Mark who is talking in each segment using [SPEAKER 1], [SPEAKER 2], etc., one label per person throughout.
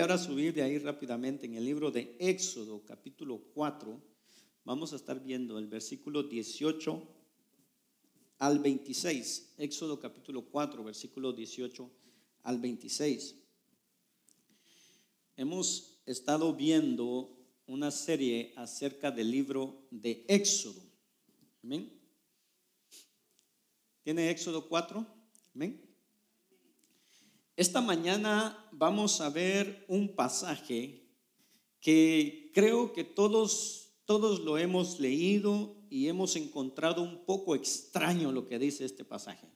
[SPEAKER 1] que ahora subir de ahí rápidamente en el libro de Éxodo, capítulo 4, vamos a estar viendo el versículo 18 al 26. Éxodo capítulo 4, versículo 18 al 26. Hemos estado viendo una serie acerca del libro de Éxodo. Amén. ¿Tiene Éxodo 4? Amén. Esta mañana vamos a ver un pasaje que creo que todos, todos lo hemos leído y hemos encontrado un poco extraño lo que dice este pasaje.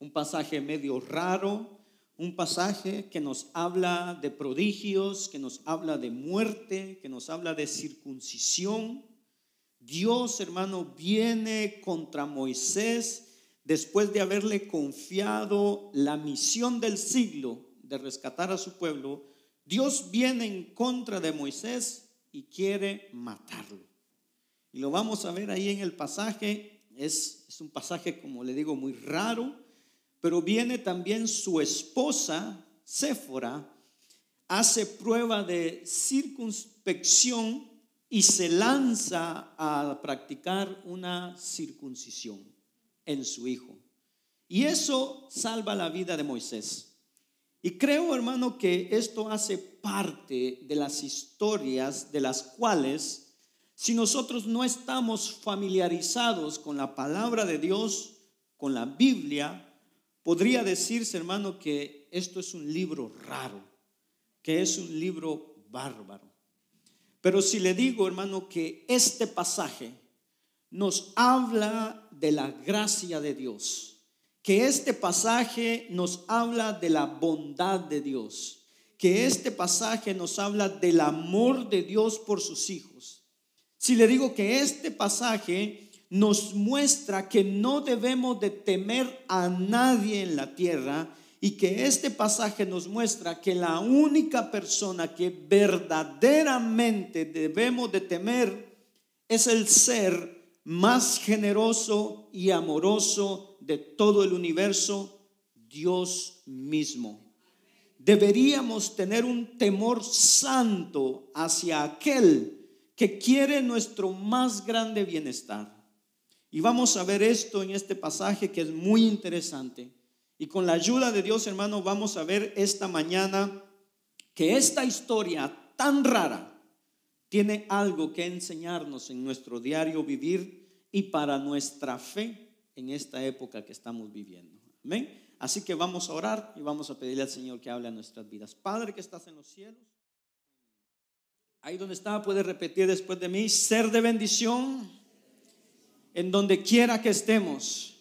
[SPEAKER 1] Un pasaje medio raro, un pasaje que nos habla de prodigios, que nos habla de muerte, que nos habla de circuncisión. Dios, hermano, viene contra Moisés después de haberle confiado la misión del siglo de rescatar a su pueblo, Dios viene en contra de Moisés y quiere matarlo. Y lo vamos a ver ahí en el pasaje. Es, un pasaje, como le digo, muy raro, pero viene también su esposa, Séfora, hace prueba de circunspección y se lanza a practicar una circuncisión en su hijo. Y eso salva la vida de Moisés. Y creo, hermano, que esto hace parte de las historias de las cuales, si nosotros no estamos familiarizados con la palabra de Dios, con la Biblia, podría decirse, hermano, que esto es un libro raro, que es un libro bárbaro. Pero si le digo, hermano, que este pasaje nos habla de la gracia de Dios, que este pasaje nos habla de la bondad de Dios, que este pasaje nos habla del amor de Dios por sus hijos. Si le digo que este pasaje nos muestra que no debemos de temer a nadie en la tierra y que este pasaje nos muestra que la única persona que verdaderamente debemos de temer es el ser más generoso y amoroso de todo el universo, Dios mismo. Deberíamos tener un temor santo hacia aquel que quiere nuestro más grande bienestar. Y vamos a ver esto en este pasaje que es muy interesante. Y con la ayuda de Dios, hermano, vamos a ver esta mañana que esta historia tan rara, tiene algo que enseñarnos en nuestro diario vivir y para nuestra fe en esta época que estamos viviendo. Amén. Así que vamos a orar y vamos a pedirle al Señor que hable a nuestras vidas. Padre que estás en los cielos. Ahí donde está, puede repetir después de mí, ser de bendición en donde quiera que estemos.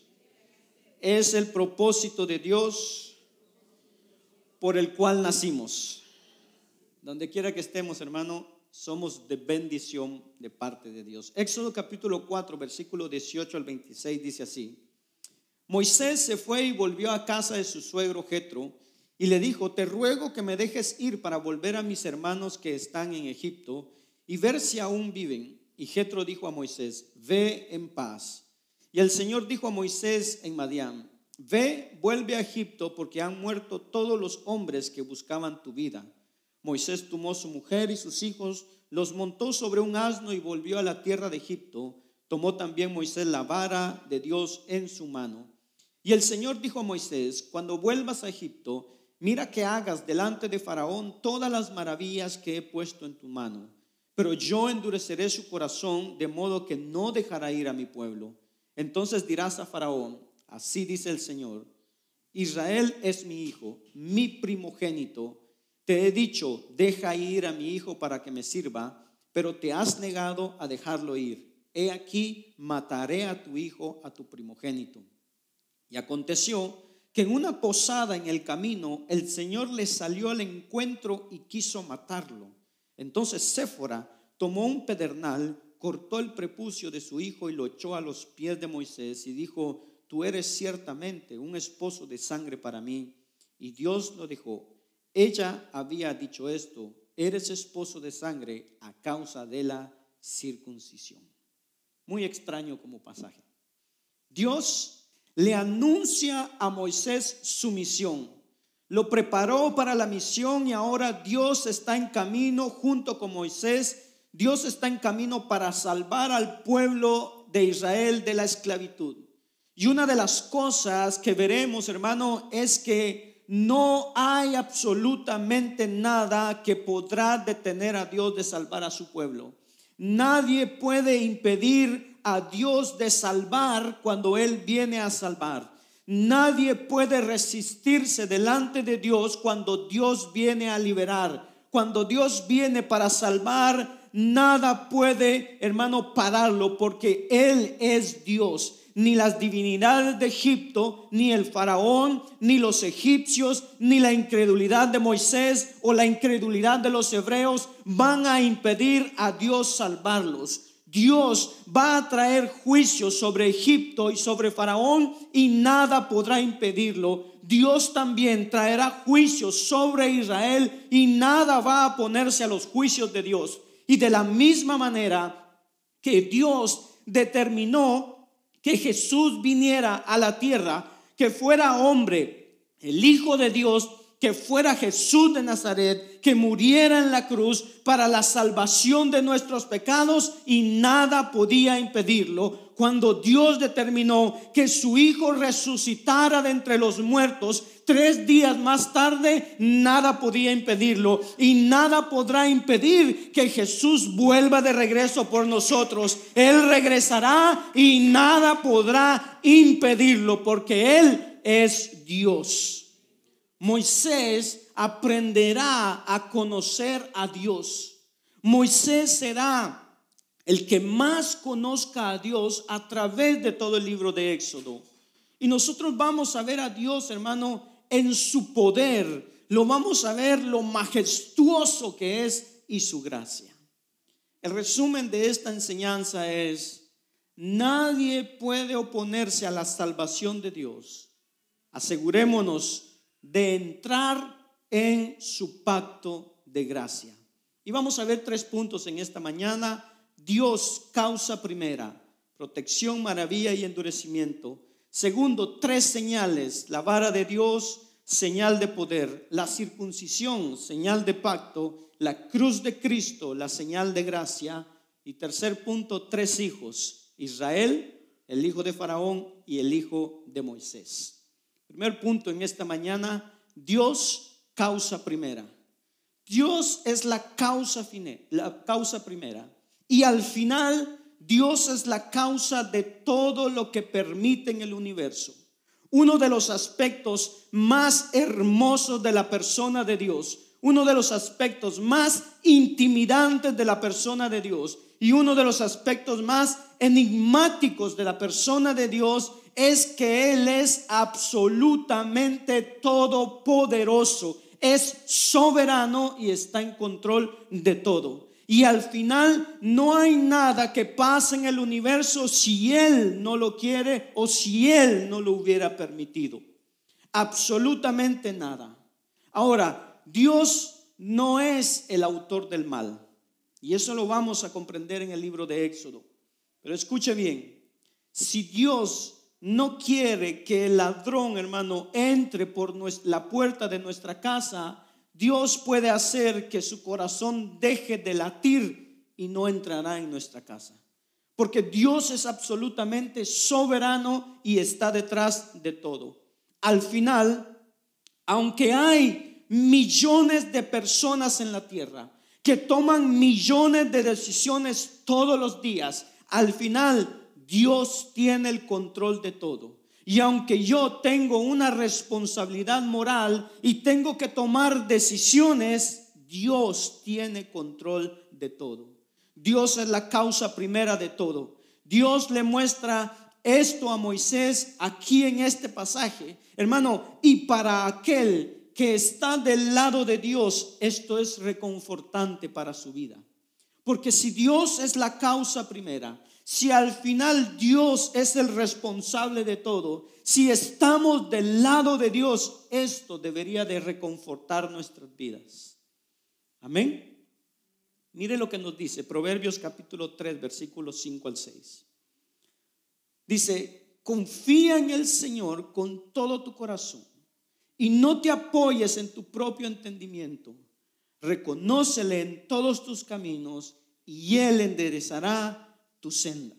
[SPEAKER 1] Es el propósito de Dios por el cual nacimos. Donde quiera que estemos, hermano, somos de bendición de parte de Dios. Éxodo capítulo 4, versículo 18 al 26 dice así. Moisés se fue y volvió a casa de su suegro Jetro y le dijo, te ruego que me dejes ir para volver a mis hermanos que están en Egipto y ver si aún viven. Y Jetro dijo a Moisés, ve en paz. Y el Señor dijo a Moisés en Madián, ve, vuelve a Egipto porque han muerto todos los hombres que buscaban tu vida Moisés tomó su mujer y sus hijos, los montó sobre un asno y volvió a la tierra de Egipto. Tomó también Moisés la vara de Dios en su mano. Y el Señor dijo a Moisés, cuando vuelvas a Egipto, mira que hagas delante de Faraón todas las maravillas que he puesto en tu mano. Pero yo endureceré su corazón de modo que no dejará ir a mi pueblo. Entonces dirás a Faraón, así dice el Señor, Israel es mi hijo, mi primogénito te he dicho, deja ir a mi hijo para que me sirva, pero te has negado a dejarlo ir. He aquí, mataré a tu hijo, a tu primogénito. Y aconteció que en una posada en el camino el Señor le salió al encuentro y quiso matarlo. Entonces Séfora tomó un pedernal, cortó el prepucio de su hijo y lo echó a los pies de Moisés y dijo, tú eres ciertamente un esposo de sangre para mí. Y Dios lo dejó ella había dicho esto, eres esposo de sangre a causa de la circuncisión. Muy extraño como pasaje. Dios le anuncia a Moisés su misión. lo preparó para la misión y ahora Dios está en camino junto con Moisés. Dios está en camino para salvar al pueblo de Israel de la esclavitud. Y una de las cosas que veremos, hermano, es que no hay absolutamente nada que podrá detener a Dios de salvar a su pueblo. Nadie puede impedir a Dios de salvar cuando Él viene a salvar. Nadie puede resistirse delante de Dios cuando Dios viene a liberar. Cuando Dios viene para salvar, nada puede, hermano, pararlo porque Él es Dios. Ni las divinidades de Egipto, ni el faraón, ni los egipcios, ni la incredulidad de Moisés o la incredulidad de los hebreos van a impedir a Dios salvarlos. Dios va a traer juicio sobre Egipto y sobre Faraón y nada podrá impedirlo. Dios también traerá juicio sobre Israel y nada va a ponerse a los juicios de Dios. Y de la misma manera que Dios determinó que Jesús viniera a la tierra, que fuera hombre, el Hijo de Dios, que fuera Jesús de Nazaret, que muriera en la cruz para la salvación de nuestros pecados y nada podía impedirlo. Cuando Dios determinó que su Hijo resucitara de entre los muertos, tres días más tarde, nada podía impedirlo y nada podrá impedir que Jesús vuelva de regreso por nosotros. Él regresará y nada podrá impedirlo porque Él es Dios. Moisés aprenderá a conocer a Dios. Moisés será el que más conozca a Dios a través de todo el libro de Éxodo. Y nosotros vamos a ver a Dios, hermano, en su poder. Lo vamos a ver lo majestuoso que es y su gracia. El resumen de esta enseñanza es, nadie puede oponerse a la salvación de Dios. Asegurémonos de entrar en su pacto de gracia. Y vamos a ver tres puntos en esta mañana. Dios, causa primera, protección, maravilla y endurecimiento. Segundo, tres señales, la vara de Dios, señal de poder, la circuncisión, señal de pacto, la cruz de Cristo, la señal de gracia. Y tercer punto, tres hijos, Israel, el hijo de Faraón y el hijo de Moisés. Primer punto en esta mañana, Dios causa primera. Dios es la causa, la causa primera. Y al final, Dios es la causa de todo lo que permite en el universo. Uno de los aspectos más hermosos de la persona de Dios, uno de los aspectos más intimidantes de la persona de Dios y uno de los aspectos más enigmáticos de la persona de Dios es que Él es absolutamente todopoderoso, es soberano y está en control de todo. Y al final no hay nada que pase en el universo si Él no lo quiere o si Él no lo hubiera permitido. Absolutamente nada. Ahora, Dios no es el autor del mal. Y eso lo vamos a comprender en el libro de Éxodo. Pero escuche bien, si Dios no quiere que el ladrón, hermano, entre por la puerta de nuestra casa, Dios puede hacer que su corazón deje de latir y no entrará en nuestra casa. Porque Dios es absolutamente soberano y está detrás de todo. Al final, aunque hay millones de personas en la tierra que toman millones de decisiones todos los días, al final Dios tiene el control de todo. Y aunque yo tengo una responsabilidad moral y tengo que tomar decisiones, Dios tiene control de todo. Dios es la causa primera de todo. Dios le muestra esto a Moisés aquí en este pasaje. Hermano, y para aquel que está del lado de Dios, esto es reconfortante para su vida. Porque si Dios es la causa primera, si al final Dios es el responsable de todo, si estamos del lado de Dios, esto debería de reconfortar nuestras vidas. Amén. Mire lo que nos dice Proverbios capítulo 3, versículos 5 al 6. Dice, confía en el Señor con todo tu corazón y no te apoyes en tu propio entendimiento. Reconócele en todos tus caminos y Él enderezará sendas.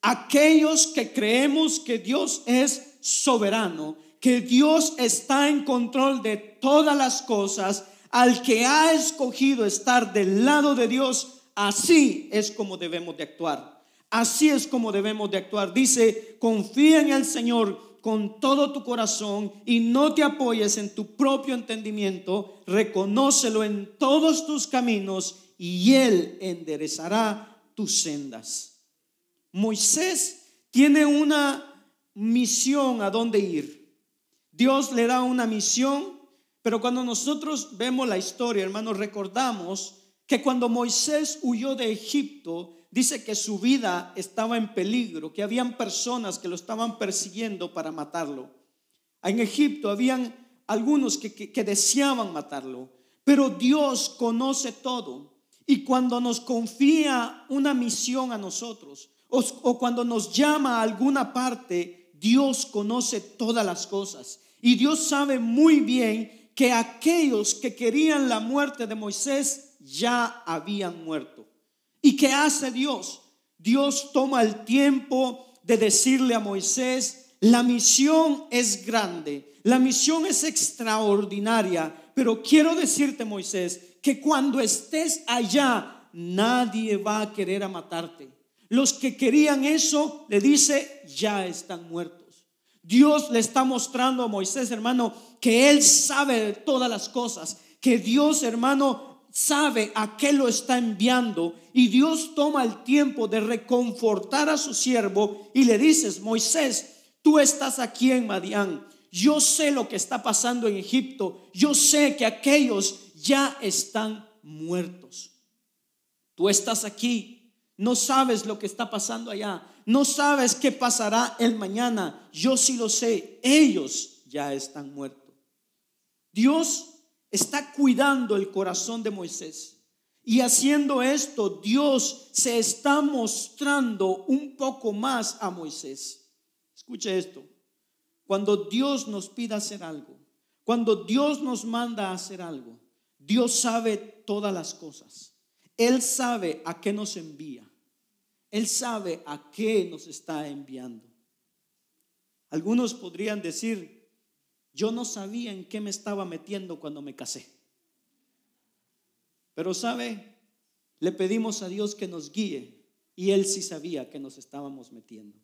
[SPEAKER 1] Aquellos que creemos que Dios es soberano, que Dios está en control de todas las cosas, al que ha escogido estar del lado de Dios, así es como debemos de actuar. Así es como debemos de actuar. Dice, confía en el Señor con todo tu corazón y no te apoyes en tu propio entendimiento, reconócelo en todos tus caminos y Él enderezará tus sendas. Moisés tiene una misión a dónde ir. Dios le da una misión, pero cuando nosotros vemos la historia, hermanos, recordamos que cuando Moisés huyó de Egipto, dice que su vida estaba en peligro, que habían personas que lo estaban persiguiendo para matarlo. En Egipto habían algunos que, deseaban matarlo, pero Dios conoce todo. Y cuando nos confía una misión a nosotros, o, cuando nos llama a alguna parte, Dios conoce todas las cosas. Y Dios sabe muy bien que aquellos que querían la muerte de Moisés ya habían muerto. ¿Y qué hace Dios? Dios toma el tiempo de decirle a Moisés, la misión es grande, la misión es extraordinaria, pero quiero decirte, Moisés, que cuando estés allá, nadie va a querer a matarte. Los que querían eso, le dice, ya están muertos. Dios le está mostrando a Moisés, hermano, que él sabe todas las cosas, que Dios, hermano, sabe a qué lo está enviando y Dios toma el tiempo de reconfortar a su siervo y le dices, Moisés, tú estás aquí en Madián, yo sé lo que está pasando en Egipto, yo sé que aquellos ya están muertos. Tú estás aquí, no sabes lo que está pasando allá, no sabes qué pasará el mañana, yo sí lo sé, ellos ya están muertos. Dios está cuidando el corazón de Moisés. Y haciendo esto, Dios se está mostrando un poco más a Moisés. Escuche esto. Cuando Dios nos pida hacer algo, cuando Dios nos manda a hacer algo, Dios sabe todas las cosas. Él sabe a qué nos envía. Él sabe a qué nos está enviando. Algunos podrían decir, yo no sabía en qué me estaba metiendo cuando me casé. Pero sabe, le pedimos a Dios que nos guíe y Él sí sabía que nos estábamos metiendo.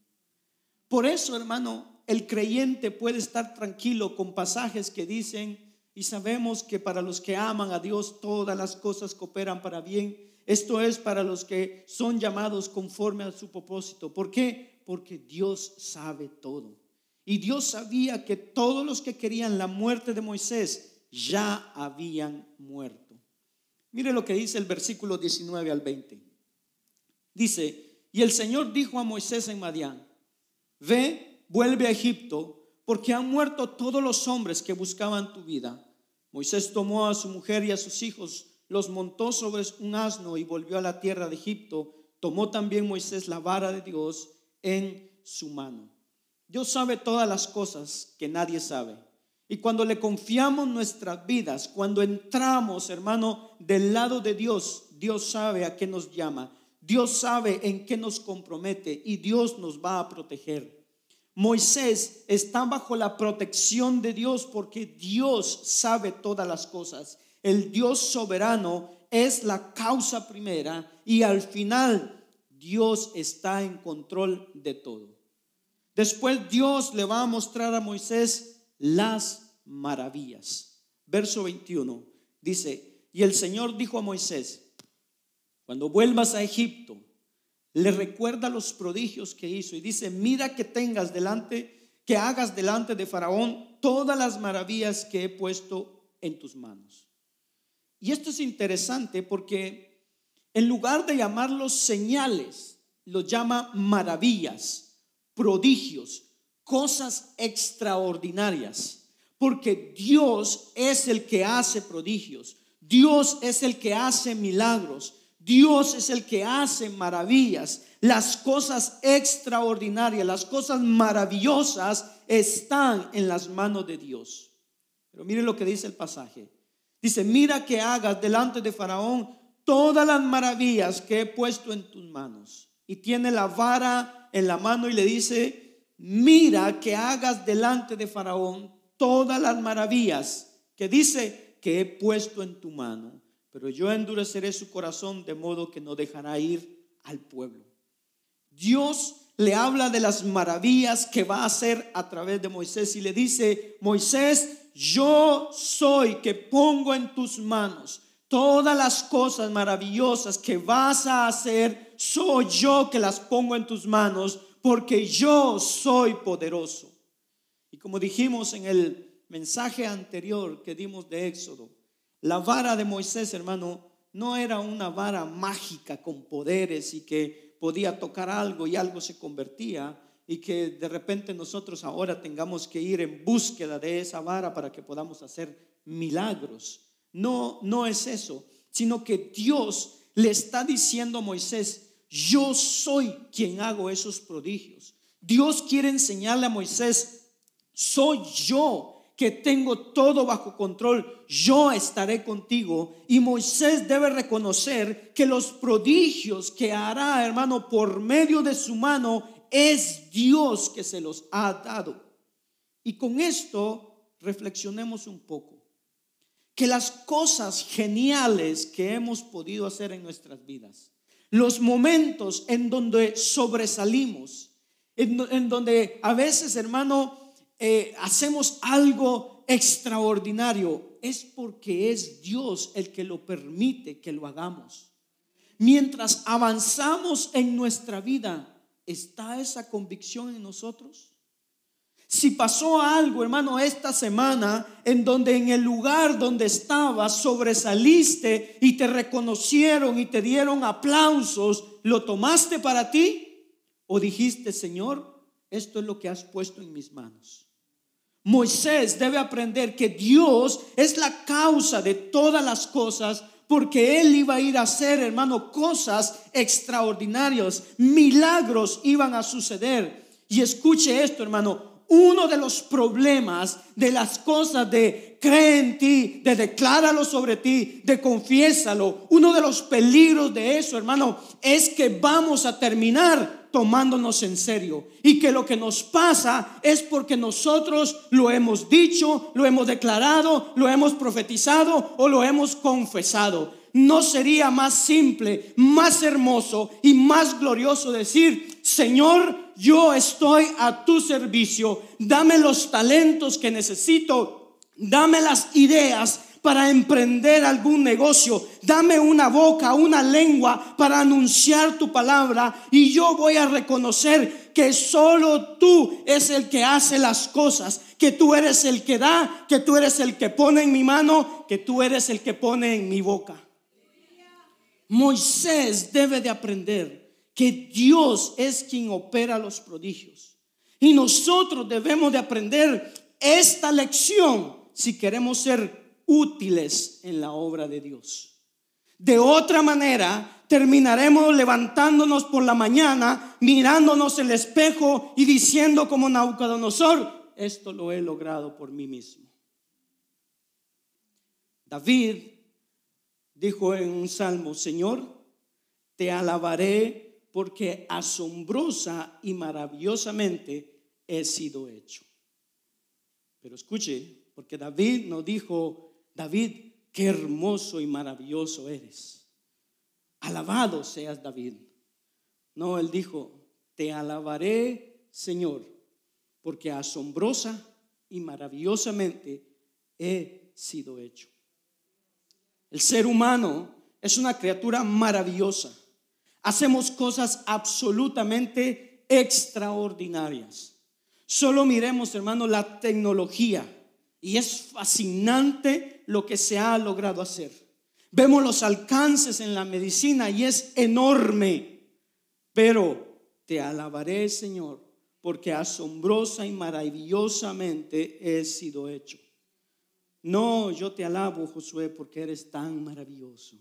[SPEAKER 1] Por eso, hermano, el creyente puede estar tranquilo con pasajes que dicen, y sabemos que para los que aman a Dios todas las cosas cooperan para bien. Esto es para los que son llamados conforme a su propósito. ¿Por qué? Porque Dios sabe todo. Y Dios sabía que todos los que querían la muerte de Moisés ya habían muerto. Mire lo que dice el versículo 19 al 20. Dice, y el Señor dijo a Moisés en Madián, ve, vuelve a Egipto, porque han muerto todos los hombres que buscaban tu vida. Moisés tomó a su mujer y a sus hijos, los montó sobre un asno y volvió a la tierra de Egipto. Tomó también Moisés la vara de Dios en su mano. Dios sabe todas las cosas que nadie sabe. Y cuando le confiamos nuestras vidas, cuando entramos, hermano, del lado de Dios, Dios sabe a qué nos llama. Dios sabe en qué nos compromete y Dios nos va a proteger. Moisés está bajo la protección de Dios porque Dios sabe todas las cosas. El Dios soberano es la causa primera y al final Dios está en control de todo. Después Dios le va a mostrar a Moisés las maravillas. Verso 21 dice, y el Señor dijo a Moisés, cuando vuelvas a Egipto, le recuerda los prodigios que hizo y dice, mira que tengas delante, que hagas delante de Faraón todas las maravillas que he puesto en tus manos. Y esto es interesante porque en lugar de llamarlos señales, los llama maravillas prodigios, cosas extraordinarias, porque Dios es el que hace prodigios, Dios es el que hace milagros, Dios es el que hace maravillas. Las cosas extraordinarias, las cosas maravillosas están en las manos de Dios. Pero miren lo que dice el pasaje. Dice, mira que hagas delante de Faraón todas las maravillas que he puesto en tus manos. Y tiene la vara en la mano y le dice, mira que hagas delante de Faraón todas las maravillas que dice que he puesto en tu mano. Pero yo endureceré su corazón de modo que no dejará ir al pueblo. Dios le habla de las maravillas que va a hacer a través de Moisés y le dice, Moisés, yo soy que pongo en tus manos todas las cosas maravillosas que vas a hacer, soy yo que las pongo en tus manos porque yo soy poderoso. Y como dijimos en el mensaje anterior que dimos de Éxodo, la vara de Moisés, hermano, no era una vara mágica con poderes y que podía tocar algo y algo se convertía y que de repente nosotros ahora tengamos que ir en búsqueda de esa vara para que podamos hacer milagros. No, no es eso, sino que Dios le está diciendo a Moisés, yo soy quien hago esos prodigios. Dios quiere enseñarle a Moisés, soy yo que tengo todo bajo control, yo estaré contigo. Y Moisés debe reconocer que los prodigios que hará, hermano, por medio de su mano, es Dios que se los ha dado. Y con esto reflexionemos un poco. Que las cosas geniales que hemos podido hacer en nuestras vidas, los momentos en donde sobresalimos, en, en donde a veces, hermano, eh, hacemos algo extraordinario, es porque es Dios el que lo permite que lo hagamos. Mientras avanzamos en nuestra vida, ¿está esa convicción en nosotros? Si pasó algo, hermano, esta semana en donde en el lugar donde estabas sobresaliste y te reconocieron y te dieron aplausos, ¿lo tomaste para ti? ¿O dijiste, Señor, esto es lo que has puesto en mis manos? Moisés debe aprender que Dios es la causa de todas las cosas porque él iba a ir a hacer, hermano, cosas extraordinarias, milagros iban a suceder. Y escuche esto, hermano, uno de los problemas de las cosas de cree en ti, de decláralo sobre ti, de confiésalo, uno de los peligros de eso, hermano, es que vamos a terminar tomándonos en serio. Y que lo que nos pasa es porque nosotros lo hemos dicho, lo hemos declarado, lo hemos profetizado o lo hemos confesado. ¿No sería más simple, más hermoso y más glorioso decir, Señor, yo estoy a tu servicio, dame los talentos que necesito, dame las ideas para emprender algún negocio. Dame una boca, una lengua para anunciar tu palabra y yo voy a reconocer que solo tú es el que hace las cosas, que tú eres el que da, que tú eres el que pone en mi mano, que tú eres el que pone en mi boca. Moisés debe de aprender que Dios es quien opera los prodigios. Y nosotros debemos de aprender esta lección si queremos ser útiles en la obra de Dios. De otra manera, terminaremos levantándonos por la mañana, mirándonos el espejo y diciendo como Naucodonosor, esto lo he logrado por mí mismo. David dijo en un salmo, Señor, te alabaré porque asombrosa y maravillosamente he sido hecho. Pero escuche, porque David no dijo, David, qué hermoso y maravilloso eres. Alabado seas David. No, él dijo, te alabaré, Señor, porque asombrosa y maravillosamente he sido hecho. El ser humano es una criatura maravillosa. Hacemos cosas absolutamente extraordinarias. Solo miremos, hermano, la tecnología y es fascinante lo que se ha logrado hacer. Vemos los alcances en la medicina y es enorme. Pero te alabaré, Señor, porque asombrosa y maravillosamente he sido hecho. No, yo te alabo, Josué, porque eres tan maravilloso.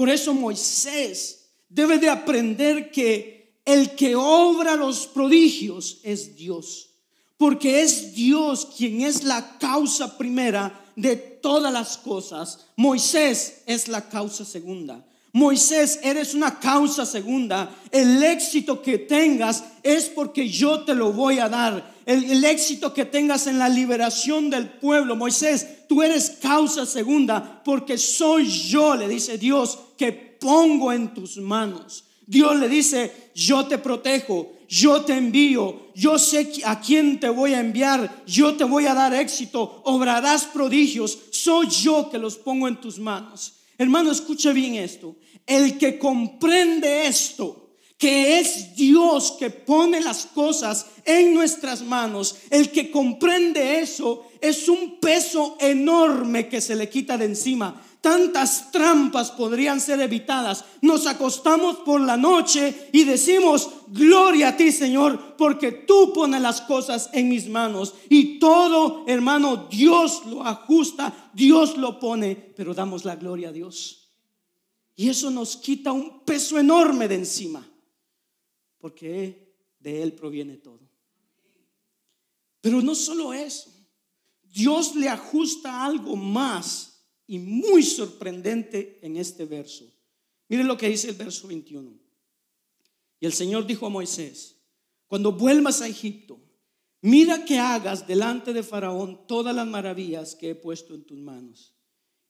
[SPEAKER 1] Por eso Moisés debe de aprender que el que obra los prodigios es Dios. porque es Dios quien es la causa primera de todas las cosas. Moisés es la causa segunda. Moisés, eres una causa segunda. El éxito que tengas es porque yo te lo voy a dar. El, éxito que tengas en la liberación del pueblo. Moisés, tú eres causa segunda porque soy yo, le dice Dios, que pongo en tus manos. Dios le dice, yo te protejo, yo te envío, yo sé a quién te voy a enviar, yo te voy a dar éxito, obrarás prodigios, soy yo que los pongo en tus manos. Hermano, escuche bien esto. El que comprende esto, que es Dios que pone las cosas en nuestras manos, el que comprende eso, es un peso enorme que se le quita de encima tantas trampas podrían ser evitadas. Nos acostamos por la noche y decimos, gloria a ti Señor, porque tú pones las cosas en mis manos. Y todo, hermano, Dios lo ajusta, Dios lo pone, pero damos la gloria a Dios. Y eso nos quita un peso enorme de encima, porque de Él proviene todo. Pero no solo eso, Dios le ajusta algo más y muy sorprendente en este verso. Miren lo que dice el verso 21. Y el Señor dijo a Moisés, cuando vuelvas a Egipto, mira que hagas delante de Faraón todas las maravillas que he puesto en tus manos.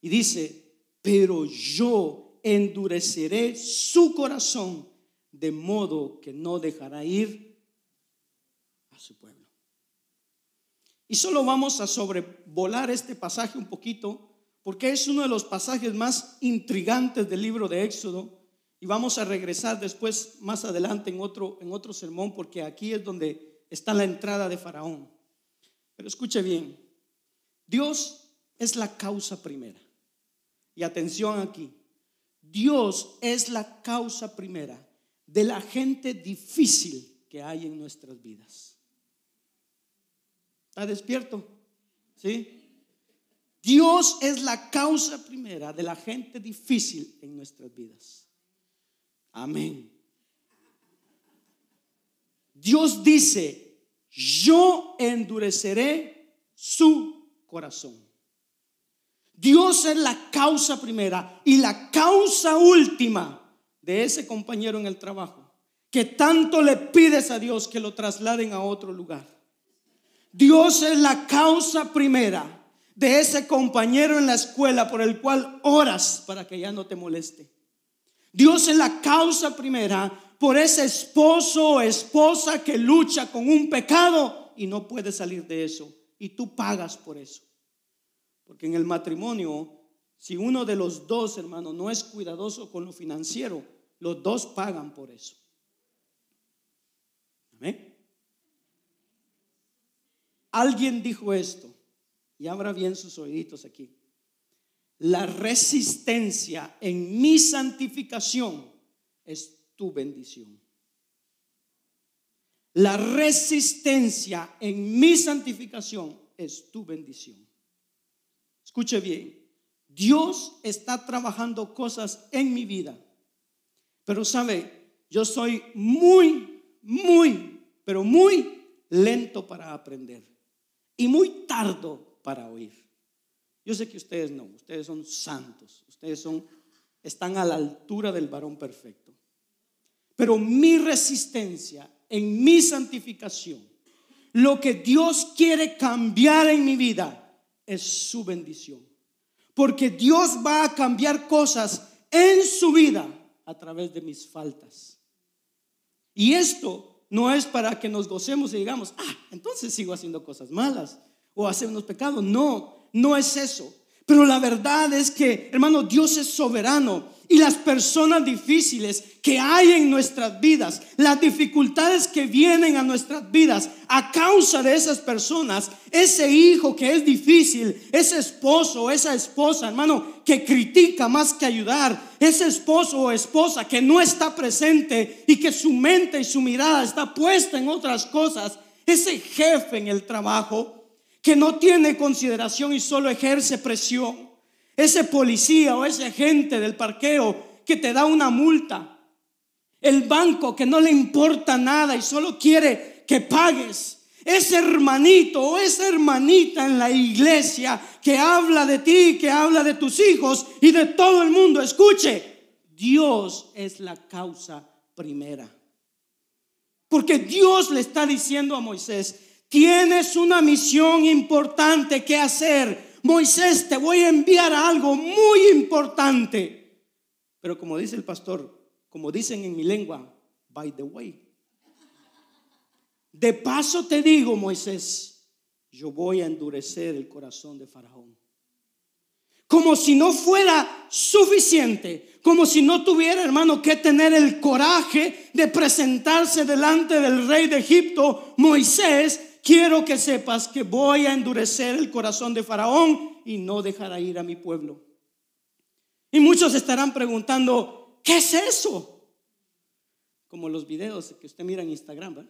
[SPEAKER 1] Y dice, pero yo endureceré su corazón de modo que no dejará ir a su pueblo. Y solo vamos a sobrevolar este pasaje un poquito porque es uno de los pasajes más intrigantes del libro de Éxodo. Y vamos a regresar después, más adelante, en otro, en otro sermón, porque aquí es donde está la entrada de Faraón. Pero escuche bien, Dios es la causa primera. Y atención aquí, Dios es la causa primera de la gente difícil que hay en nuestras vidas. ¿Está despierto? ¿Sí? Dios es la causa primera de la gente difícil en nuestras vidas. Amén. Dios dice, yo endureceré su corazón. Dios es la causa primera y la causa última de ese compañero en el trabajo, que tanto le pides a Dios que lo trasladen a otro lugar. Dios es la causa primera de ese compañero en la escuela por el cual oras para que ya no te moleste. Dios es la causa primera por ese esposo o esposa que lucha con un pecado y no puede salir de eso. Y tú pagas por eso. Porque en el matrimonio, si uno de los dos, hermanos, no es cuidadoso con lo financiero, los dos pagan por eso. Alguien dijo esto y abra bien sus oíditos aquí. La resistencia en mi santificación es tu bendición. La resistencia en mi santificación es tu bendición. Escuche bien, Dios está trabajando cosas en mi vida, pero sabe, yo soy muy, muy, pero muy lento para aprender y muy tardo para oír. Yo sé que ustedes no, ustedes son santos, ustedes son, están a la altura del varón perfecto. Pero mi resistencia en mi santificación, lo que Dios quiere cambiar en mi vida es su bendición. Porque Dios va a cambiar cosas en su vida a través de mis faltas. Y esto no es para que nos gocemos y digamos, ah, entonces sigo haciendo cosas malas o hacer unos pecados. No, no es eso. Pero la verdad es que, hermano, Dios es soberano y las personas difíciles que hay en nuestras vidas, las dificultades que vienen a nuestras vidas a causa de esas personas, ese hijo que es difícil, ese esposo o esa esposa, hermano, que critica más que ayudar, ese esposo o esposa que no está presente y que su mente y su mirada está puesta en otras cosas, ese jefe en el trabajo, que no tiene consideración y solo ejerce presión. Ese policía o ese agente del parqueo que te da una multa. El banco que no le importa nada y solo quiere que pagues.
[SPEAKER 2] ese hermanito o esa hermanita en la iglesia que habla de ti, que habla de tus hijos y de todo el mundo, escuche, Dios es la causa primera. Porque Dios le está diciendo a Moisés, tienes una misión importante que hacer. Moisés, te voy a enviar algo muy importante. Pero como dice el pastor, como dicen en mi lengua, by the way. De paso te digo, Moisés, yo voy a endurecer el corazón de Faraón. Como si no fuera suficiente, como si no tuviera, hermano, que tener el coraje de presentarse delante del rey de Egipto, Moisés, quiero que sepas que voy a endurecer el corazón de Faraón y no dejará ir a mi pueblo. Y muchos estarán preguntando, ¿qué es eso? Como los videos que usted mira en Instagram.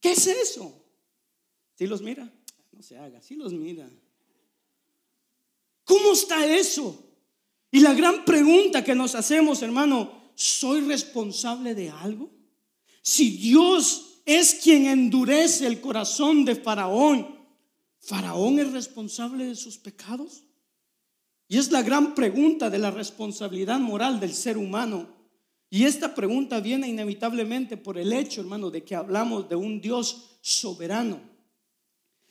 [SPEAKER 2] ¿Qué es eso? ¿Sí los mira? No se haga, sí los mira. ¿Cómo está eso? Y la gran pregunta que nos hacemos, hermano, ¿soy responsable de algo? Si Dios es quien endurece el corazón de Faraón, ¿Faraón es responsable de sus pecados? Y es la gran pregunta de la responsabilidad moral del ser humano. Y esta pregunta viene inevitablemente por el hecho, hermano, de que hablamos de un Dios soberano.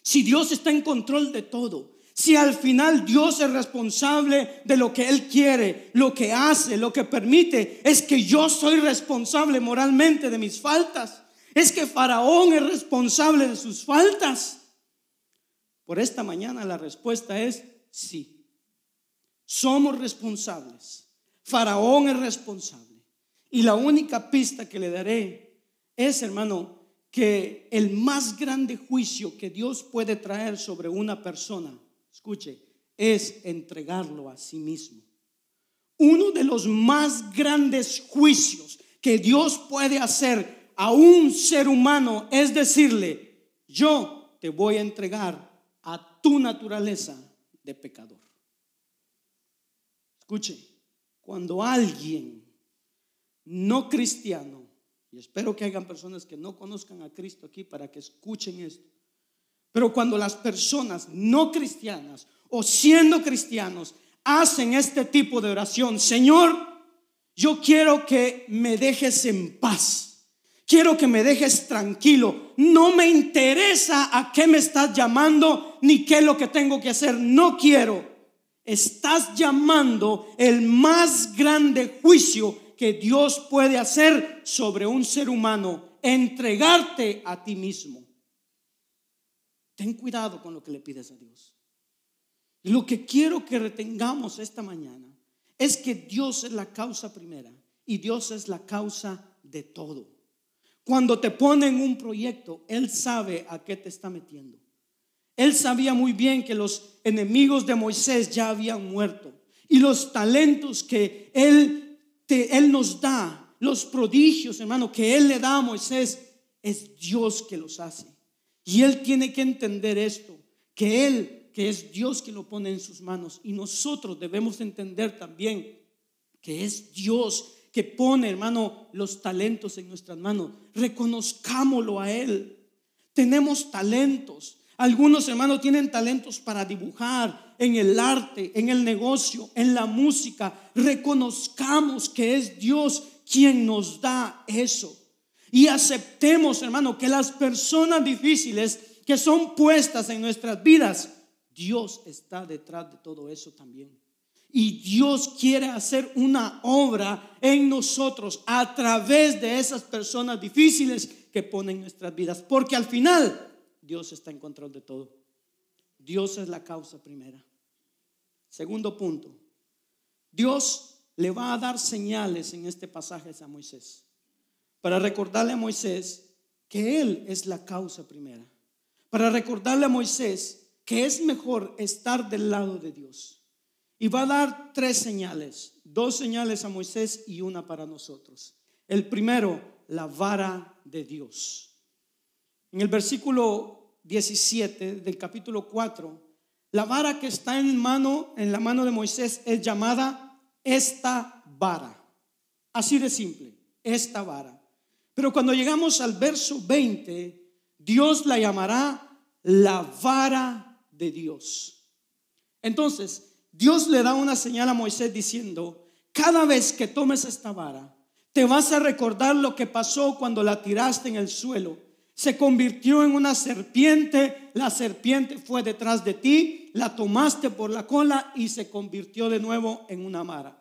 [SPEAKER 2] Si Dios está en control de todo, si al final Dios es responsable de lo que Él quiere, lo que hace, lo que permite, es que yo soy responsable moralmente de mis faltas. Es que Faraón es responsable de sus faltas. Por esta mañana la respuesta es sí. Somos responsables. Faraón es responsable. Y la única pista que le daré es, hermano, que el más grande juicio que Dios puede traer sobre una persona, escuche, es entregarlo a sí mismo. Uno de los más grandes juicios que Dios puede hacer a un ser humano es decirle, yo te voy a entregar a tu naturaleza de pecador. Escuche, cuando alguien no cristiano, y espero que hayan personas que no conozcan a Cristo aquí para que escuchen esto, pero cuando las personas no cristianas o siendo cristianos hacen este tipo de oración, Señor, yo quiero que me dejes en paz. Quiero que me dejes tranquilo. No me interesa a qué me estás llamando ni qué es lo que tengo que hacer. No quiero. Estás llamando el más grande juicio que Dios puede hacer sobre un ser humano, entregarte a ti mismo. Ten cuidado con lo que le pides a Dios. Lo que quiero que retengamos esta mañana es que Dios es la causa primera y Dios es la causa de todo. Cuando te ponen un proyecto, Él sabe a qué te está metiendo. Él sabía muy bien que los enemigos de Moisés ya habían muerto y los talentos que Él él nos da, los prodigios, hermano, que Él le da a Moisés, es Dios que los hace. Y Él tiene que entender esto, que Él, que es Dios que lo pone en sus manos, y nosotros debemos entender también que es Dios que pone, hermano, los talentos en nuestras manos. Reconozcámoslo a Él. Tenemos talentos. Algunos hermanos tienen talentos para dibujar, en el arte, en el negocio, en la música, reconozcamos que es Dios quien nos da eso. Y aceptemos, hermano, que las personas difíciles que son puestas en nuestras vidas, Dios está detrás de todo eso también. Y Dios quiere hacer una obra en nosotros a través de esas personas difíciles que ponen nuestras vidas. Porque al final Dios está en control de todo. Dios es la causa primera. Segundo punto, Dios le va a dar señales en este pasaje a Moisés para recordarle a Moisés que Él es la causa primera, para recordarle a Moisés que es mejor estar del lado de Dios. Y va a dar tres señales, dos señales a Moisés y una para nosotros. El primero, la vara de Dios. En el versículo 17 del capítulo 4 la vara que está en mano, en la mano de Moisés, es llamada esta vara. Así de simple, esta vara. Pero cuando llegamos al verso 20, Dios la llamará la vara de Dios. Entonces, Dios le da una señal a Moisés diciendo, cada vez que tomes esta vara, te vas a recordar lo que pasó cuando la tiraste en el suelo. Se convirtió en una serpiente, la serpiente fue detrás de ti, la tomaste por la cola y se convirtió de nuevo en una vara.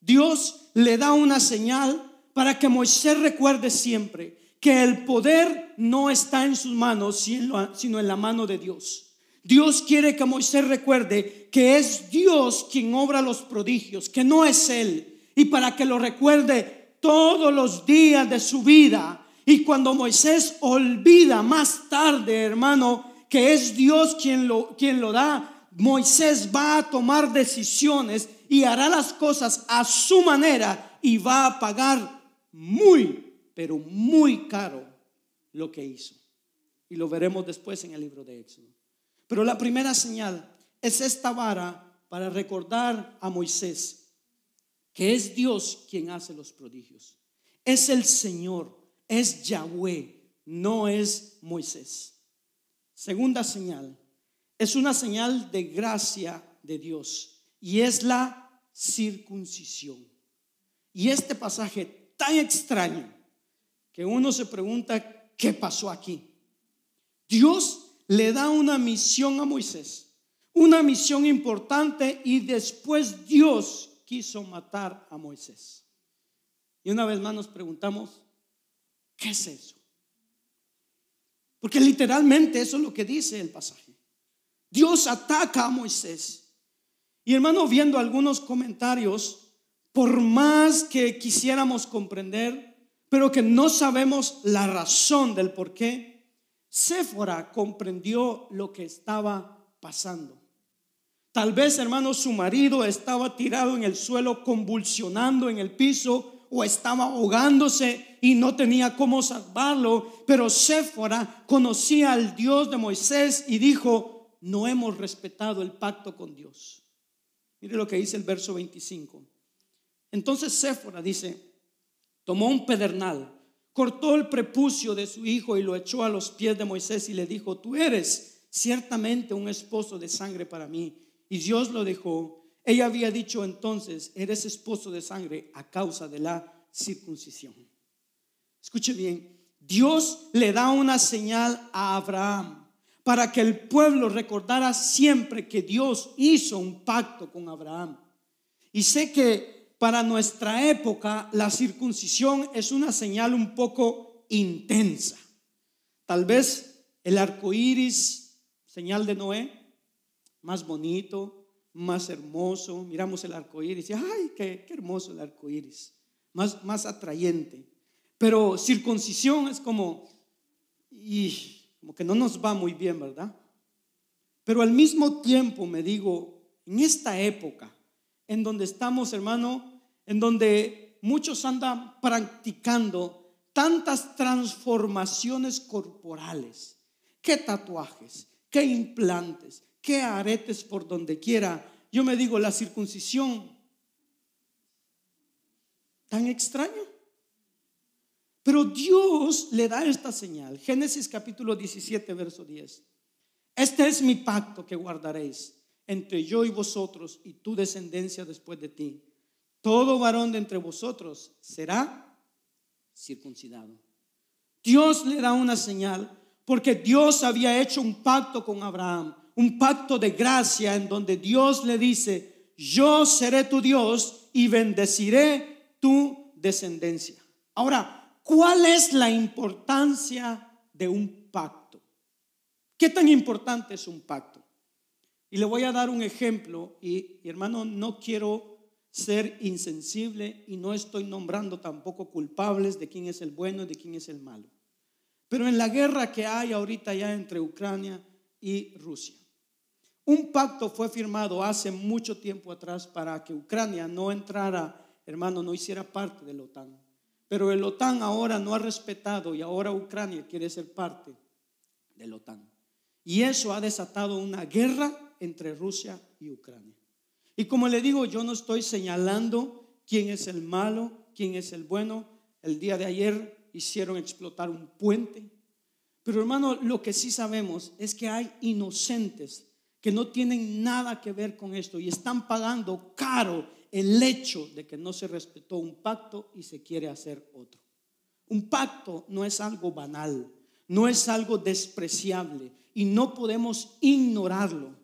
[SPEAKER 2] Dios le da una señal para que Moisés recuerde siempre que el poder no está en sus manos, sino en la mano de Dios. Dios quiere que Moisés recuerde que es Dios quien obra los prodigios, que no es Él. Y para que lo recuerde todos los días de su vida. Y cuando Moisés olvida más tarde, hermano, que es Dios quien lo, quien lo da, Moisés va a tomar decisiones y hará las cosas a su manera y va a pagar muy, pero muy caro lo que hizo. Y lo veremos después en el libro de Éxodo. Pero la primera señal es esta vara para recordar a Moisés que es Dios quien hace los prodigios. Es el Señor, es Yahweh, no es Moisés. Segunda señal, es una señal de gracia de Dios y es la circuncisión. Y este pasaje tan extraño que uno se pregunta, ¿qué pasó aquí? Dios le da una misión a Moisés, una misión importante y después Dios quiso matar a Moisés. Y una vez más nos preguntamos, ¿qué es eso? Porque literalmente eso es lo que dice el pasaje. Dios ataca a Moisés. Y hermano, viendo algunos comentarios, por más que quisiéramos comprender, pero que no sabemos la razón del por qué, Séfora comprendió lo que estaba pasando. Tal vez, hermano, su marido estaba tirado en el suelo, convulsionando en el piso, o estaba ahogándose y no tenía cómo salvarlo, pero Séfora conocía al Dios de Moisés y dijo, no hemos respetado el pacto con Dios. Mire lo que dice el verso 25. Entonces Séfora dice, tomó un pedernal, cortó el prepucio de su hijo y lo echó a los pies de Moisés y le dijo, tú eres ciertamente un esposo de sangre para mí. Y Dios lo dejó. Ella había dicho entonces, eres esposo de sangre a causa de la circuncisión. Escuche bien, Dios le da una señal a Abraham para que el pueblo recordara siempre que Dios hizo un pacto con Abraham. Y sé que para nuestra época la circuncisión es una señal un poco intensa. Tal vez el arco iris, señal de Noé, más bonito, más hermoso. Miramos el arco iris y ¡ay, qué, hermoso el arco iris! Más, más atrayente. Pero circuncisión es como, y como que no nos va muy bien, ¿verdad? Pero al mismo tiempo me digo, en esta época, en donde estamos, hermano, en donde muchos andan practicando tantas transformaciones corporales, qué tatuajes, qué implantes, qué aretes por donde quiera. Yo me digo, la circuncisión, tan extraño. Pero Dios le da esta señal. Génesis capítulo 17, verso 10. Este es mi pacto que guardaréis entre yo y vosotros y tu descendencia después de ti. Todo varón de entre vosotros será circuncidado. Dios le da una señal porque Dios había hecho un pacto con Abraham, un pacto de gracia en donde Dios le dice, yo seré tu Dios y bendeciré tu descendencia. Ahora, ¿Cuál es la importancia de un pacto? ¿Qué tan importante es un pacto? Y le voy a dar un ejemplo y, hermano, no quiero ser insensible y no estoy nombrando tampoco culpables de quién es el bueno y de quién es el malo. Pero en la guerra que hay ahorita ya entre Ucrania y Rusia, un pacto fue firmado hace mucho tiempo atrás para que Ucrania no entrara, hermano, no hiciera parte de la OTAN. Pero el OTAN ahora no ha respetado y ahora Ucrania quiere ser parte del OTAN. Y eso ha desatado una guerra entre Rusia y Ucrania. Y como le digo, yo no estoy señalando quién es el malo, quién es el bueno. El día de ayer hicieron explotar un puente. Pero hermano, lo que sí sabemos es que hay inocentes que no tienen nada que ver con esto y están pagando caro el hecho de que no se respetó un pacto y se quiere hacer otro. Un pacto no es algo banal, no es algo despreciable y no podemos ignorarlo.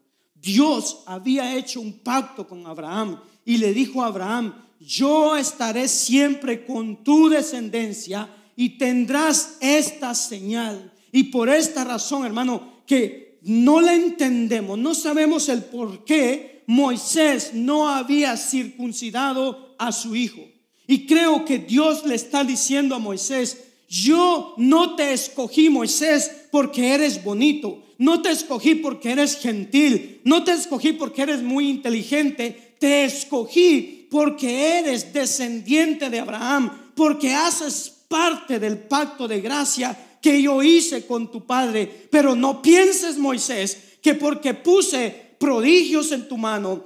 [SPEAKER 2] Dios había hecho un pacto con Abraham y le dijo a Abraham, yo estaré siempre con tu descendencia y tendrás esta señal. Y por esta razón, hermano, que no la entendemos, no sabemos el por qué Moisés no había circuncidado a su hijo. Y creo que Dios le está diciendo a Moisés, yo no te escogí, Moisés, porque eres bonito. No te escogí porque eres gentil. No te escogí porque eres muy inteligente. Te escogí porque eres descendiente de Abraham, porque haces parte del pacto de gracia que yo hice con tu padre. Pero no pienses, Moisés, que porque puse prodigios en tu mano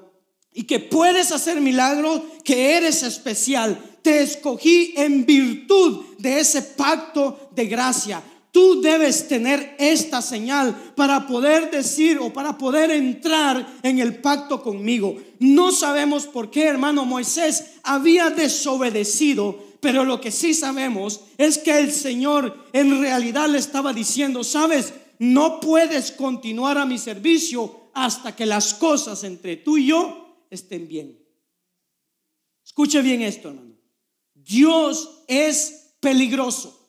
[SPEAKER 2] y que puedes hacer milagros, que eres especial. Te escogí en virtud de ese pacto de gracia. Tú debes tener esta señal para poder decir o para poder entrar en el pacto conmigo. No sabemos por qué, hermano Moisés, había desobedecido pero lo que sí sabemos es que el Señor en realidad le estaba diciendo, sabes, no puedes continuar a mi servicio hasta que las cosas entre tú y yo estén bien. Escuche bien esto, hermano. Dios es peligroso.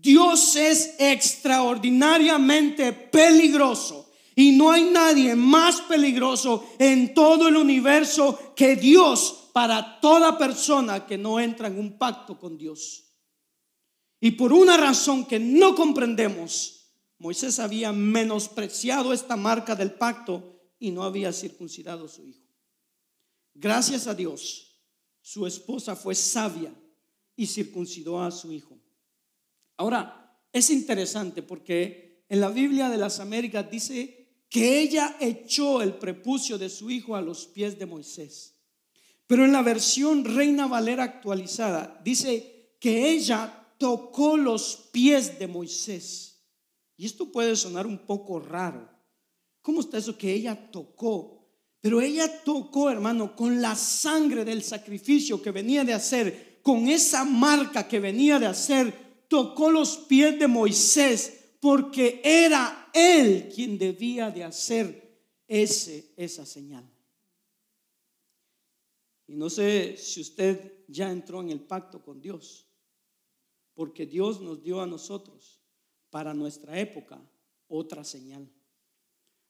[SPEAKER 2] Dios es extraordinariamente peligroso. Y no hay nadie más peligroso en todo el universo que Dios para toda persona que no entra en un pacto con Dios. Y por una razón que no comprendemos, Moisés había menospreciado esta marca del pacto y no había circuncidado a su hijo. Gracias a Dios, su esposa fue sabia y circuncidó a su hijo. Ahora, es interesante porque en la Biblia de las Américas dice que ella echó el prepucio de su hijo a los pies de Moisés. Pero en la versión Reina Valera actualizada dice que ella tocó los pies de Moisés. Y esto puede sonar un poco raro. ¿Cómo está eso que ella tocó? Pero ella tocó, hermano, con la sangre del sacrificio que venía de hacer, con esa marca que venía de hacer, tocó los pies de Moisés porque era él quien debía de hacer ese, esa señal. Y no sé si usted ya entró en el pacto con Dios, porque Dios nos dio a nosotros para nuestra época otra señal.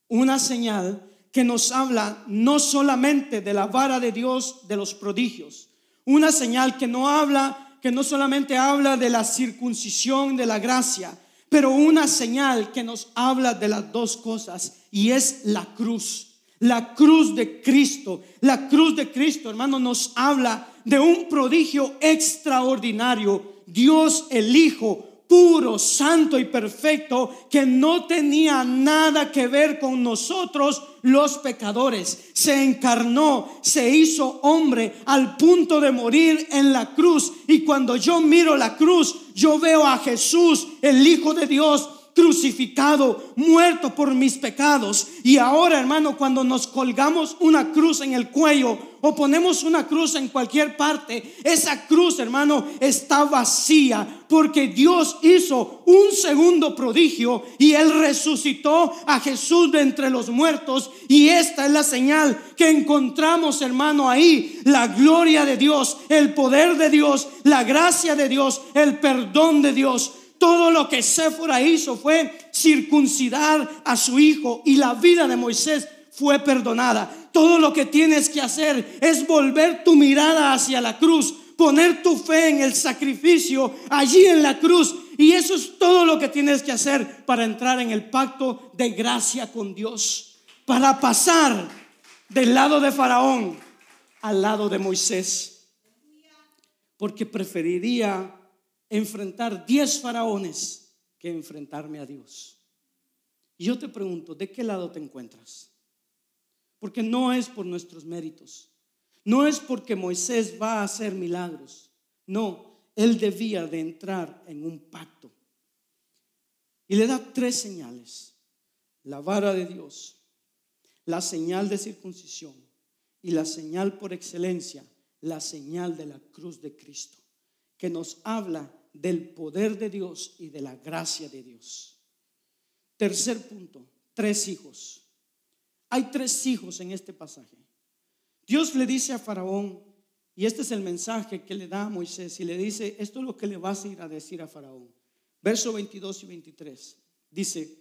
[SPEAKER 2] Una señal que nos habla no solamente de la vara de Dios de los prodigios, una señal que no habla, que no solamente habla de la circuncisión de la gracia, pero una señal que nos habla de las dos cosas y es la cruz. La cruz de Cristo, la cruz de Cristo, hermano, nos habla de un prodigio extraordinario. Dios el Hijo, puro, santo y perfecto, que no tenía nada que ver con nosotros los pecadores. Se encarnó, se hizo hombre al punto de morir en la cruz. Y cuando yo miro la cruz, yo veo a Jesús, el Hijo de Dios, crucificado, muerto por mis pecados. Y ahora, hermano, cuando nos colgamos una cruz en el cuello o ponemos una cruz en cualquier parte, esa cruz, hermano, está vacía porque Dios hizo un segundo prodigio y Él resucitó a Jesús de entre los muertos. Y esta es la señal que encontramos, hermano, ahí. La gloria de Dios, el poder de Dios, la gracia de Dios, el perdón de Dios. Todo lo que Séfora hizo fue circuncidar a su hijo y la vida de Moisés fue perdonada. Todo lo que tienes que hacer es volver tu mirada hacia la cruz, poner tu fe en el sacrificio allí en la cruz. Y eso es todo lo que tienes que hacer para entrar en el pacto de gracia con Dios, para pasar del lado de Faraón al lado de Moisés. Porque preferiría enfrentar diez faraones que enfrentarme a Dios. Y yo te pregunto, ¿de qué lado te encuentras? Porque no es por nuestros méritos, no es porque Moisés va a hacer milagros, no, él debía de entrar en un pacto. Y le da tres señales. La vara de Dios, la señal de circuncisión y la señal por excelencia, la señal de la cruz de Cristo, que nos habla del poder de Dios y de la gracia de Dios. Tercer punto, tres hijos. Hay tres hijos en este pasaje. Dios le dice a Faraón, y este es el mensaje que le da a Moisés, y le dice, esto es lo que le vas a ir a decir a Faraón. Verso 22 y 23. Dice,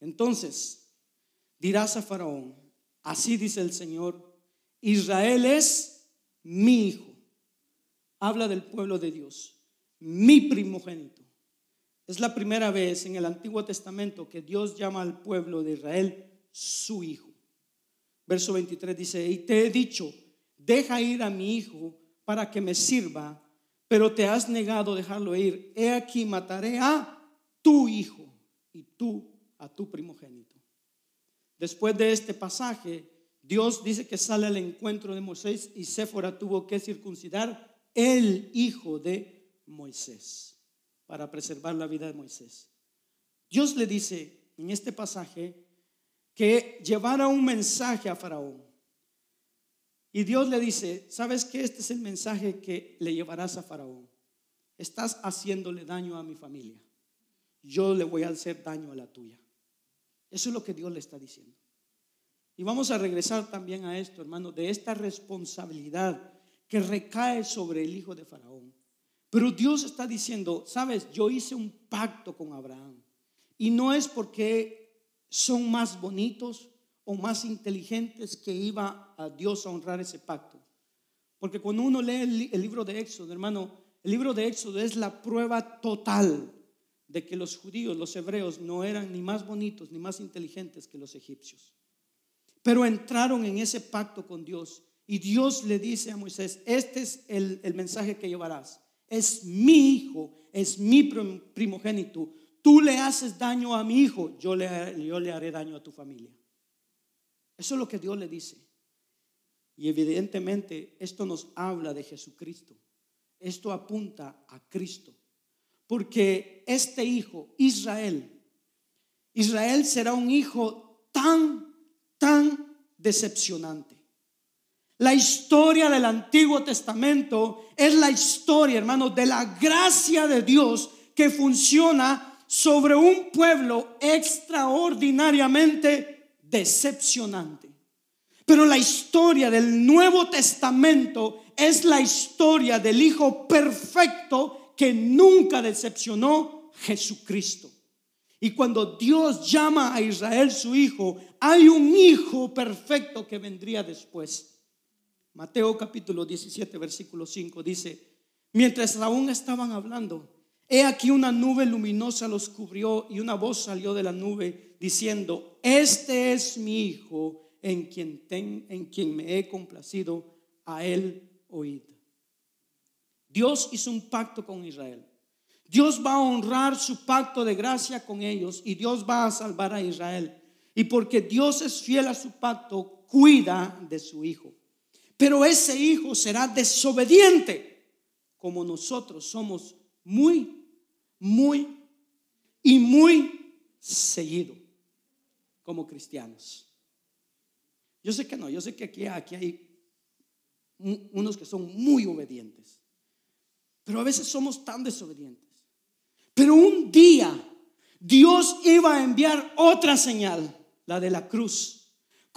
[SPEAKER 2] entonces dirás a Faraón, así dice el Señor, Israel es mi hijo. Habla del pueblo de Dios, mi primogénito. Es la primera vez en el Antiguo Testamento que Dios llama al pueblo de Israel su hijo. Verso 23 dice, y te he dicho, deja ir a mi hijo para que me sirva, pero te has negado dejarlo ir. He aquí mataré a tu hijo y tú a tu primogénito. Después de este pasaje, Dios dice que sale al encuentro de Moisés y Séfora tuvo que circuncidar el hijo de Moisés para preservar la vida de Moisés. Dios le dice en este pasaje que llevara un mensaje a Faraón. Y Dios le dice, ¿sabes que este es el mensaje que le llevarás a Faraón? Estás haciéndole daño a mi familia. Yo le voy a hacer daño a la tuya. Eso es lo que Dios le está diciendo. Y vamos a regresar también a esto, hermano, de esta responsabilidad que recae sobre el hijo de Faraón. Pero Dios está diciendo, sabes, yo hice un pacto con Abraham. Y no es porque son más bonitos o más inteligentes que iba a Dios a honrar ese pacto. Porque cuando uno lee el, libro de Éxodo, hermano, el libro de Éxodo es la prueba total de que los judíos, los hebreos, no eran ni más bonitos ni más inteligentes que los egipcios. Pero entraron en ese pacto con Dios y Dios le dice a Moisés, este es el, mensaje que llevarás. Es mi hijo, es mi primogénito. Tú le haces daño a mi hijo, yo le, yo le haré daño a tu familia. Eso es lo que Dios le dice. Y evidentemente esto nos habla de Jesucristo. Esto apunta a Cristo. Porque este hijo, Israel, Israel será un hijo tan, tan decepcionante. La historia del Antiguo Testamento es la historia, hermanos, de la gracia de Dios que funciona sobre un pueblo extraordinariamente decepcionante. Pero la historia del Nuevo Testamento es la historia del Hijo perfecto que nunca decepcionó Jesucristo. Y cuando Dios llama a Israel su hijo, hay un hijo perfecto que vendría después. Mateo capítulo 17, versículo 5 dice, mientras aún estaban hablando, he aquí una nube luminosa los cubrió y una voz salió de la nube diciendo, este es mi hijo en quien, en quien me he complacido, a él oíd. Dios hizo un pacto con Israel. Dios va a honrar su pacto de gracia con ellos y Dios va a salvar a Israel. Y porque Dios es fiel a su pacto, cuida de su hijo. Pero ese hijo será desobediente, como nosotros somos muy, muy y muy seguido como cristianos. Yo sé que no, yo sé que aquí, aquí hay unos que son muy obedientes, pero a veces somos tan desobedientes. Pero un día Dios iba a enviar otra señal, la de la cruz,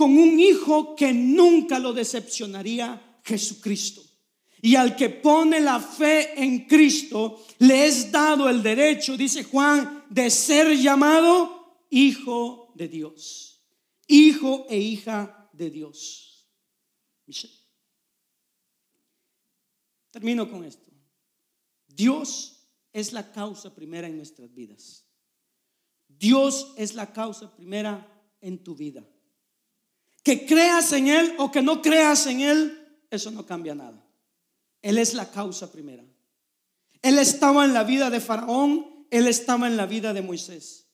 [SPEAKER 2] con un hijo que nunca lo decepcionaría, Jesucristo. Y al que pone la fe en Cristo, le es dado el derecho, dice Juan, de ser llamado hijo de Dios, hijo e hija de Dios. Termino con esto. Dios es la causa primera en nuestras vidas. Dios es la causa primera en tu vida. Que creas en Él o que no creas en Él, eso no cambia nada. Él es la causa primera. Él estaba en la vida de Faraón, Él estaba en la vida de Moisés.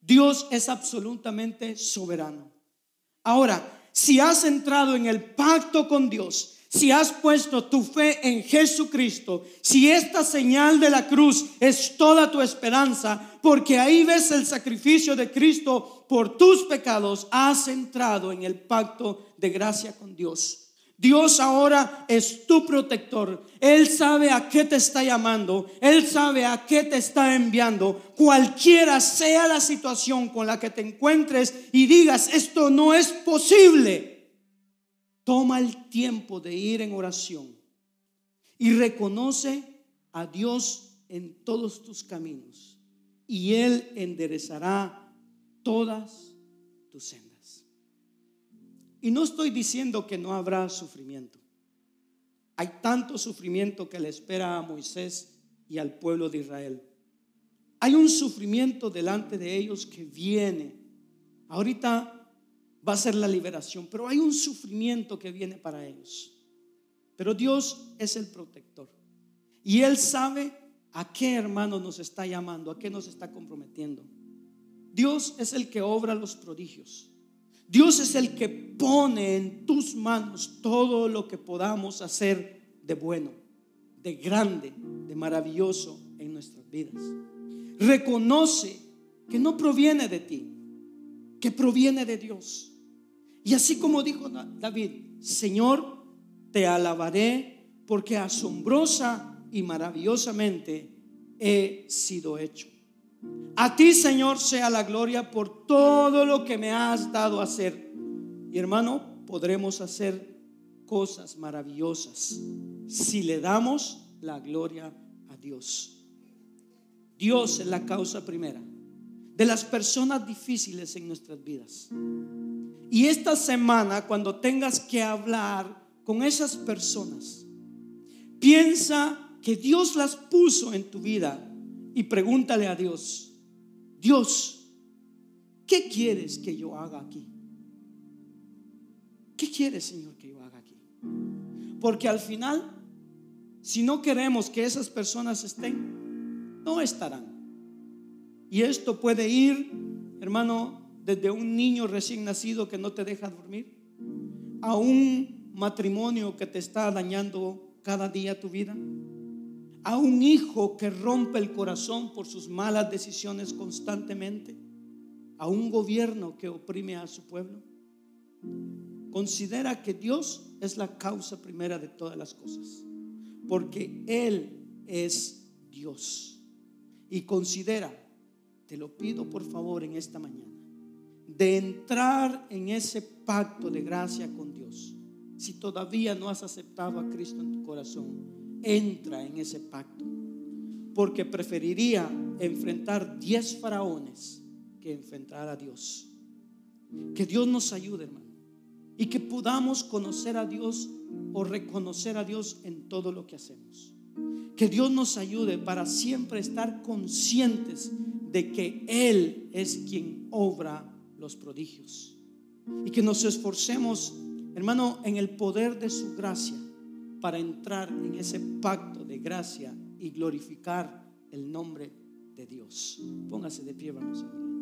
[SPEAKER 2] Dios es absolutamente soberano. Ahora, si has entrado en el pacto con Dios, si has puesto tu fe en Jesucristo, si esta señal de la cruz es toda tu esperanza, porque ahí ves el sacrificio de Cristo por tus pecados, has entrado en el pacto de gracia con Dios. Dios ahora es tu protector. Él sabe a qué te está llamando. Él sabe a qué te está enviando. Cualquiera sea la situación con la que te encuentres y digas, esto no es posible Toma el tiempo de ir en oración y reconoce a Dios en todos tus caminos y Él enderezará todas tus sendas. Y no estoy diciendo que no habrá sufrimiento. Hay tanto sufrimiento que le espera a Moisés y al pueblo de Israel. Hay un sufrimiento delante de ellos que viene. Ahorita va a ser la liberación, pero hay un sufrimiento que viene para ellos. Pero Dios es el protector. Y Él sabe a qué hermano nos está llamando, a qué nos está comprometiendo. Dios es el que obra los prodigios. Dios es el que pone en tus manos todo lo que podamos hacer de bueno, de grande, de maravilloso en nuestras vidas. Reconoce que no proviene de ti, que proviene de Dios. Y así como dijo David, Señor, te alabaré porque asombrosa y maravillosamente he sido hecho. A ti, Señor, sea la gloria por todo lo que me has dado a hacer. Y hermano, podremos hacer cosas maravillosas si le damos la gloria a Dios. Dios es la causa primera de las personas difíciles en nuestras vidas. Y esta semana, cuando tengas que hablar con esas personas, piensa que Dios las puso en tu vida y pregúntale a Dios, Dios, ¿qué quieres que yo haga aquí? ¿Qué quieres, Señor, que yo haga aquí? Porque al final, si no queremos que esas personas estén, no estarán. Y esto puede ir, hermano, desde un niño recién nacido que no te deja dormir, a un matrimonio que te está dañando cada día tu vida, a un hijo que rompe el corazón por sus malas decisiones constantemente, a un gobierno que oprime a su pueblo. Considera que Dios es la causa primera de todas las cosas, porque Él es Dios. Y considera, te lo pido por favor en esta mañana, de entrar en ese pacto de gracia con Dios. Si todavía no has aceptado a Cristo en tu corazón, entra en ese pacto. Porque preferiría enfrentar diez faraones que enfrentar a Dios. Que Dios nos ayude, hermano. Y que podamos conocer a Dios o reconocer a Dios en todo lo que hacemos. Que Dios nos ayude para siempre estar conscientes de que Él es quien obra los prodigios. Y que nos esforcemos, hermano, en el poder de su gracia para entrar en ese pacto de gracia y glorificar el nombre de Dios. Póngase de pie, vamos a